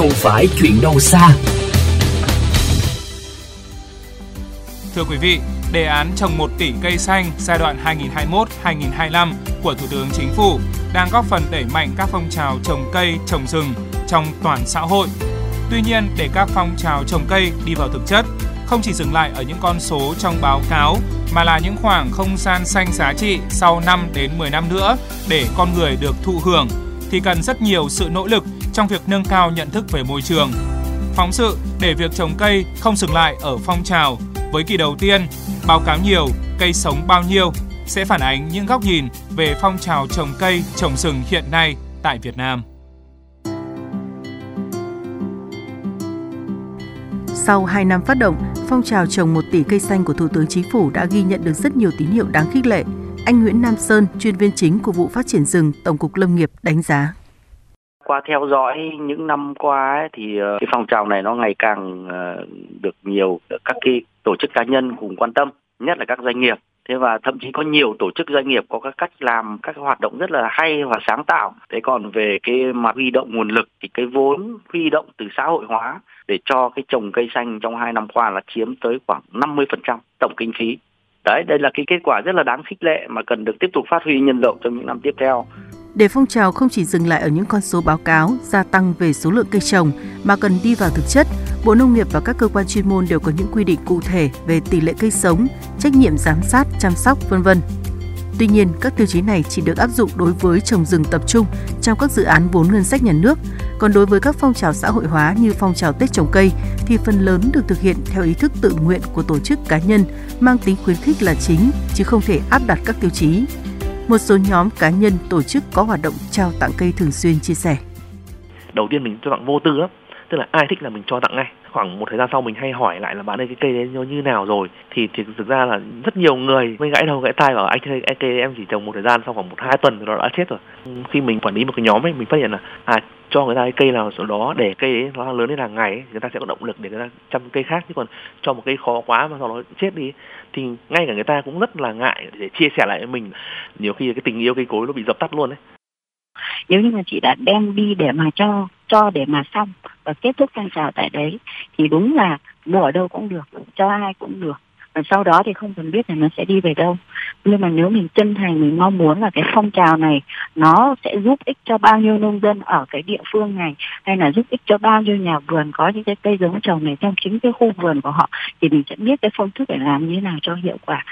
không phải chuyện đâu xa. Thưa quý vị, đề án trồng 1 tỷ cây xanh giai đoạn 2021-2025 của Thủ tướng Chính phủ đang góp phần đẩy mạnh các phong trào trồng cây, trồng rừng trong toàn xã hội. Tuy nhiên, để các phong trào trồng cây đi vào thực chất, không chỉ dừng lại ở những con số trong báo cáo mà là những khoảng không gian xanh giá trị sau 5 đến 10 năm nữa để con người được thụ hưởng thì cần rất nhiều sự nỗ lực trong việc nâng cao nhận thức về môi trường. Phóng sự để việc trồng cây không dừng lại ở phong trào với kỳ đầu tiên, báo cáo nhiều, cây sống bao nhiêu sẽ phản ánh những góc nhìn về phong trào trồng cây, trồng rừng hiện nay tại Việt Nam. Sau 2 năm phát động, phong trào trồng 1 tỷ cây xanh của Thủ tướng Chính phủ đã ghi nhận được rất nhiều tín hiệu đáng khích lệ. Anh Nguyễn Nam Sơn, chuyên viên chính của vụ phát triển rừng, Tổng cục Lâm nghiệp đánh giá qua theo dõi những năm qua ấy, thì ờ, cái phong trào này nó ngày càng ờ, được nhiều các cái tổ chức cá nhân cùng quan tâm nhất là các doanh nghiệp. Thế và thậm chí có nhiều tổ chức doanh nghiệp có các cách làm các hoạt động rất là hay và sáng tạo. Thế còn về cái mặt huy động nguồn lực thì cái vốn huy động từ xã hội hóa để cho cái trồng cây xanh trong hai năm qua là chiếm tới khoảng 50% tổng kinh phí. Đấy đây là cái kết quả rất là đáng khích lệ mà cần được tiếp tục phát huy nhân rộng trong những năm tiếp theo để phong trào không chỉ dừng lại ở những con số báo cáo gia tăng về số lượng cây trồng mà cần đi vào thực chất, Bộ Nông nghiệp và các cơ quan chuyên môn đều có những quy định cụ thể về tỷ lệ cây sống, trách nhiệm giám sát, chăm sóc, vân vân. Tuy nhiên, các tiêu chí này chỉ được áp dụng đối với trồng rừng tập trung trong các dự án vốn ngân sách nhà nước, còn đối với các phong trào xã hội hóa như phong trào Tết trồng cây thì phần lớn được thực hiện theo ý thức tự nguyện của tổ chức cá nhân, mang tính khuyến khích là chính chứ không thể áp đặt các tiêu chí một số nhóm cá nhân, tổ chức có hoạt động trao tặng cây thường xuyên chia sẻ. Đầu tiên mình cho tặng vô tư á, tức là ai thích là mình cho tặng ngay. Khoảng một thời gian sau mình hay hỏi lại là bạn ơi, cái cây đấy nó như nào rồi? Thì thì thực ra là rất nhiều người mới gãy đầu gãy tai bảo anh ơi cây em chỉ trồng một thời gian sau khoảng một hai tuần rồi nó đã chết rồi. Khi mình quản lý một cái nhóm ấy, mình phát hiện là à cho người ta cái cây nào đó để cây ấy nó lớn lên hàng ngày ấy, người ta sẽ có động lực để người ta chăm cây khác. Chứ còn cho một cây khó quá mà sau đó chết đi thì ngay cả người ta cũng rất là ngại để chia sẻ lại với mình. Nhiều khi cái tình yêu cây cối nó bị dập tắt luôn đấy nếu như mà chị đã đem đi để mà cho cho để mà xong và kết thúc phong trào tại đấy thì đúng là mua ở đâu cũng được cho ai cũng được. Và sau đó thì không cần biết là nó sẽ đi về đâu nhưng mà nếu mình chân thành, mình mong muốn là cái phong trào này nó sẽ giúp ích cho bao nhiêu nông dân ở cái địa phương này, hay là giúp ích cho bao nhiêu nhà vườn có những cái cây giống trồng này trong chính cái khu vườn của họ, thì mình sẽ biết cái phương thức để làm như thế nào cho hiệu quả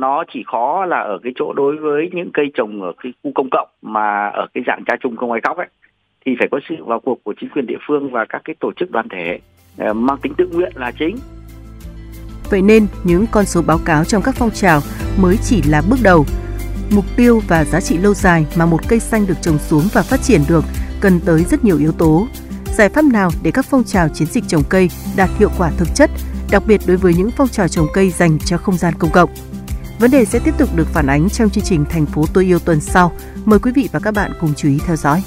nó chỉ khó là ở cái chỗ đối với những cây trồng ở cái khu công cộng mà ở cái dạng cha chung không ai khóc ấy, thì phải có sự vào cuộc của chính quyền địa phương và các cái tổ chức đoàn thể ờ, mang tính tự nguyện là chính. Vậy nên những con số báo cáo trong các phong trào mới chỉ là bước đầu. Mục tiêu và giá trị lâu dài mà một cây xanh được trồng xuống và phát triển được cần tới rất nhiều yếu tố. Giải pháp nào để các phong trào chiến dịch trồng cây đạt hiệu quả thực chất, đặc biệt đối với những phong trào trồng cây dành cho không gian công cộng? Vấn đề sẽ tiếp tục được phản ánh trong chương trình Thành phố tôi yêu tuần sau. Mời quý vị và các bạn cùng chú ý theo dõi.